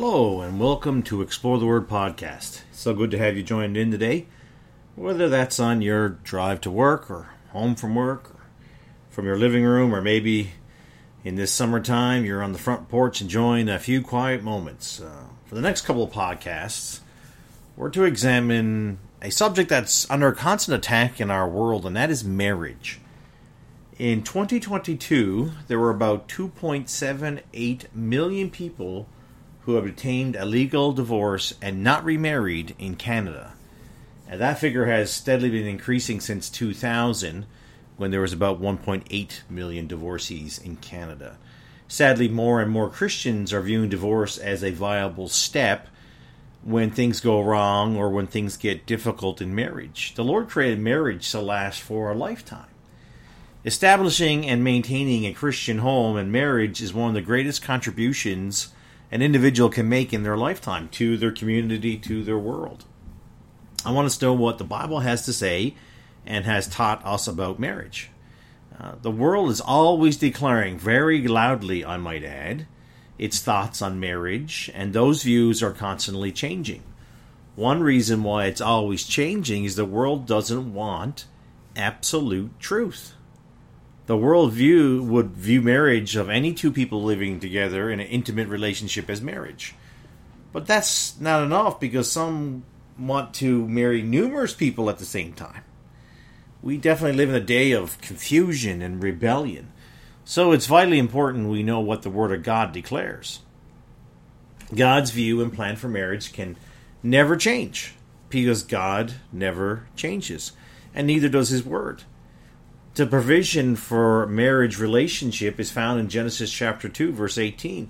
Hello, and welcome to Explore the Word podcast. So good to have you joined in today, whether that's on your drive to work or home from work, or from your living room, or maybe in this summertime you're on the front porch enjoying a few quiet moments. Uh, for the next couple of podcasts, we're to examine a subject that's under constant attack in our world, and that is marriage. In 2022, there were about 2.78 million people who have obtained a legal divorce and not remarried in Canada. And that figure has steadily been increasing since 2000, when there was about 1.8 million divorcees in Canada. Sadly, more and more Christians are viewing divorce as a viable step when things go wrong or when things get difficult in marriage. The Lord created marriage to last for a lifetime. Establishing and maintaining a Christian home and marriage is one of the greatest contributions an individual can make in their lifetime to their community, to their world. I want us to know what the Bible has to say and has taught us about marriage. Uh, the world is always declaring, very loudly, I might add, its thoughts on marriage, and those views are constantly changing. One reason why it's always changing is the world doesn't want absolute truth the world view would view marriage of any two people living together in an intimate relationship as marriage. But that's not enough because some want to marry numerous people at the same time. We definitely live in a day of confusion and rebellion. So it's vitally important we know what the Word of God declares. God's view and plan for marriage can never change because God never changes, and neither does His Word the provision for marriage relationship is found in Genesis chapter 2 verse 18.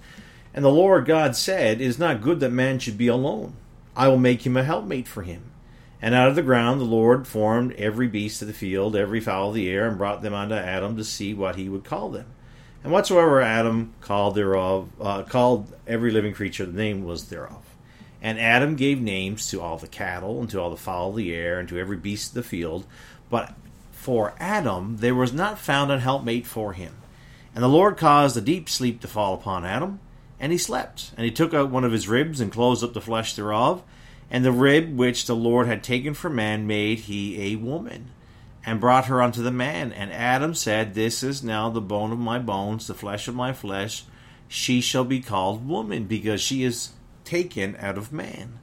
And the Lord God said, It is not good that man should be alone. I will make him a helpmate for him. And out of the ground the Lord formed every beast of the field, every fowl of the air, and brought them unto Adam to see what he would call them. And whatsoever Adam called thereof, uh, called every living creature, the name was thereof. And Adam gave names to all the cattle, and to all the fowl of the air, and to every beast of the field. But for Adam, there was not found an helpmate for him. And the Lord caused a deep sleep to fall upon Adam, and he slept. And he took out one of his ribs, and closed up the flesh thereof. And the rib which the Lord had taken from man made he a woman, and brought her unto the man. And Adam said, This is now the bone of my bones, the flesh of my flesh. She shall be called woman, because she is taken out of man.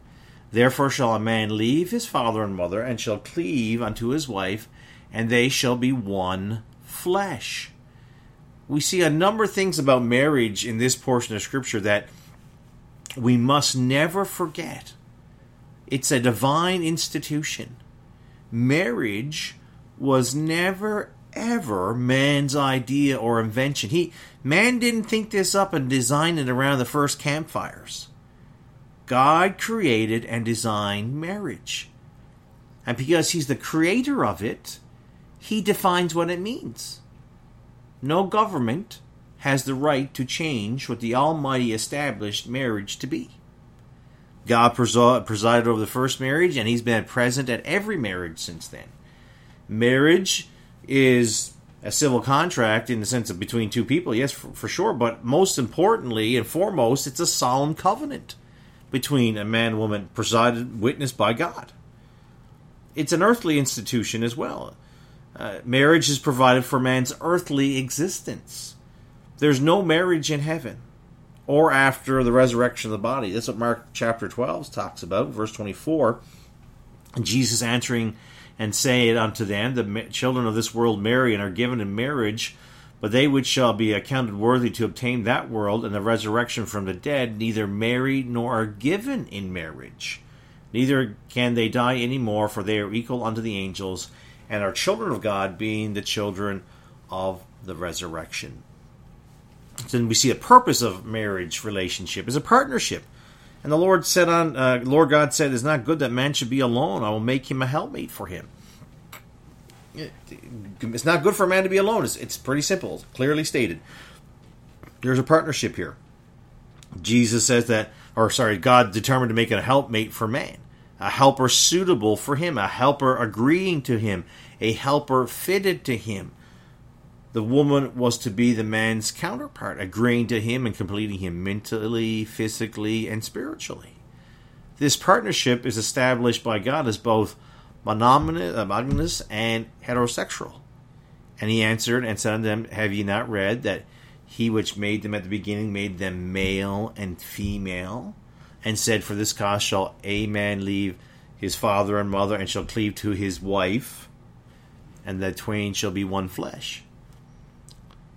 Therefore shall a man leave his father and mother, and shall cleave unto his wife, and they shall be one flesh. We see a number of things about marriage in this portion of Scripture that we must never forget. It's a divine institution. Marriage was never ever man's idea or invention. He man didn't think this up and design it around the first campfires. God created and designed marriage. And because he's the creator of it, he defines what it means. No government has the right to change what the Almighty established marriage to be. God presided over the first marriage, and He's been present at every marriage since then. Marriage is a civil contract in the sense of between two people, yes, for, for, sure, but most importantly and foremost, it's a solemn covenant between a man and woman presided, witnessed by God. It's an earthly institution as well. Uh, marriage is provided for man's earthly existence. There's no marriage in heaven or after the resurrection of the body. That's what Mark chapter 12 talks about, verse 24. Jesus answering and saying unto them, The children of this world marry and are given in marriage, but they which shall be accounted worthy to obtain that world and the resurrection from the dead neither marry nor are given in marriage. Neither can they die any more, for they are equal unto the angels and are children of God, being the children of the resurrection. Then we see the purpose of marriage relationship is a partnership. And the Lord said on uh, Lord God said, "It's not good that man should be alone. I will make him a helpmate for him." It's not good for a man to be alone. It's, it's pretty simple, clearly stated. There's a partnership here. Jesus says that, or sorry, God determined to make a helpmate for man a helper suitable for him, a helper agreeing to him, a helper fitted to him. the woman was to be the man's counterpart, agreeing to him and completing him mentally, physically, and spiritually. This partnership is established by God as both uh, monogamous and heterosexual. And he answered and said unto them, Have ye not read that he which made them at the beginning made them male and female? And said, For this cause shall a man leave his father and mother, and shall cleave to his wife, and the twain shall be one flesh.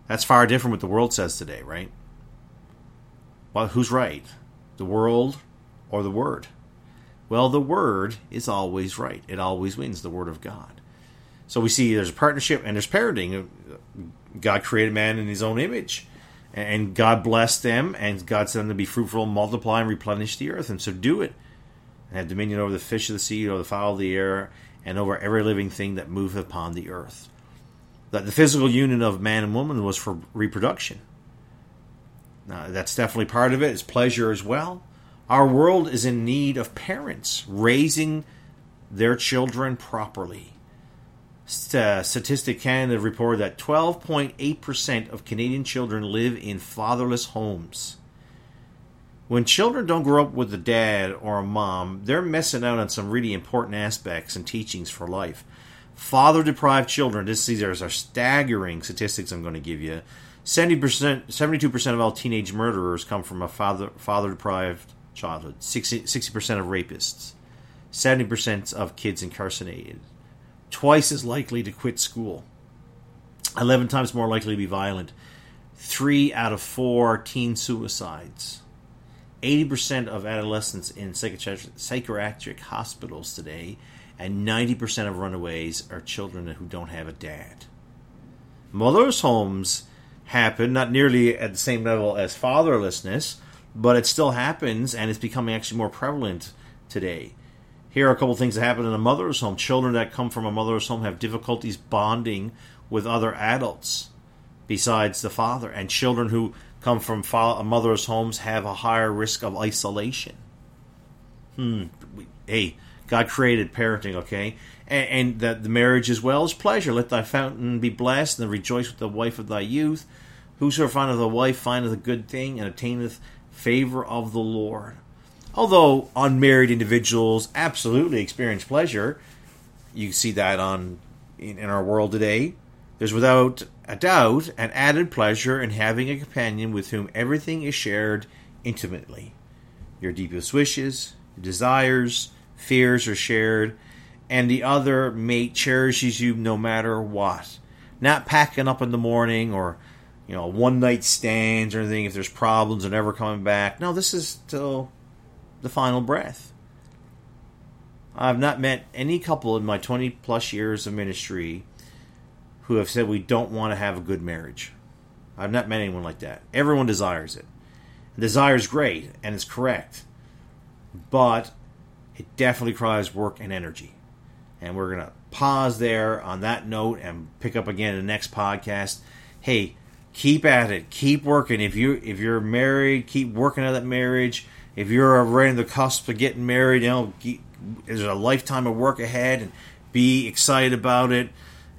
That's far different what the world says today, right? Well, who's right? The world or the Word? Well, the Word is always right. It always wins, the Word of God. So we see there's a partnership and there's parenting. God created man in his own image. And God blessed them, and God said them to be fruitful, multiply, and replenish the earth, and subdue it, and have dominion over the fish of the sea, over the fowl of the air, and over every living thing that moveth upon the earth that the physical union of man and woman was for reproduction. Now, that's definitely part of it. It's pleasure as well. Our world is in need of parents raising their children properly. Uh, Statistic Canada reported that 12.8% of Canadian children live in fatherless homes. When children don't grow up with a dad or a mom, they're missing out on some really important aspects and teachings for life. Father deprived children, this, these are staggering statistics I'm going to give you. 70%, 72% of all teenage murderers come from a father father deprived childhood. 60, 60% of rapists. 70% of kids incarcerated. Twice as likely to quit school. 11 times more likely to be violent. 3 out of 4 teen suicides. 80% of adolescents in psychiatric hospitals today and 90% of runaways are children who don't have a dad. Mother's homes happen not nearly at the same level as fatherlessness, but it still happens and it's becoming actually more prevalent today. Here are a couple things that happen in a mother's home. Children that come from a mother's home have difficulties bonding with other adults besides the father, and children who come from fa- mother's homes have a higher risk of isolation. Hmm. Hey, God created parenting, okay? And, and that the marriage as well is pleasure. Let thy fountain be blessed, and rejoice with the wife of thy youth. Whoso findeth a wife findeth a good thing, and obtaineth favor of the Lord. Although unmarried individuals absolutely experience pleasure, you see that on in, in our world today. There's without a doubt an added pleasure in having a companion with whom everything is shared intimately. Your deepest wishes, desires, fears are shared, and the other mate cherishes you no matter what. Not packing up in the morning or, you know, one night stands or anything if there's problems and never coming back. No, this is till the final breath. I've not met any couple in my 20 plus years of ministry who have said we don't want to have a good marriage. I've not met anyone like that. Everyone desires it. desire is great and it's correct. But it definitely requires work and energy. And we're going to pause there on that note and pick up again in the next podcast. Hey, keep at it. Keep working. If you if you're married, keep working at that marriage. If you're right on the cusp of getting married, you know, there's a lifetime of work ahead and be excited about it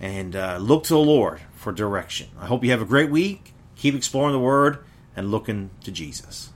and uh, look to the Lord for direction. I hope you have a great week. Keep exploring the Word and looking to Jesus.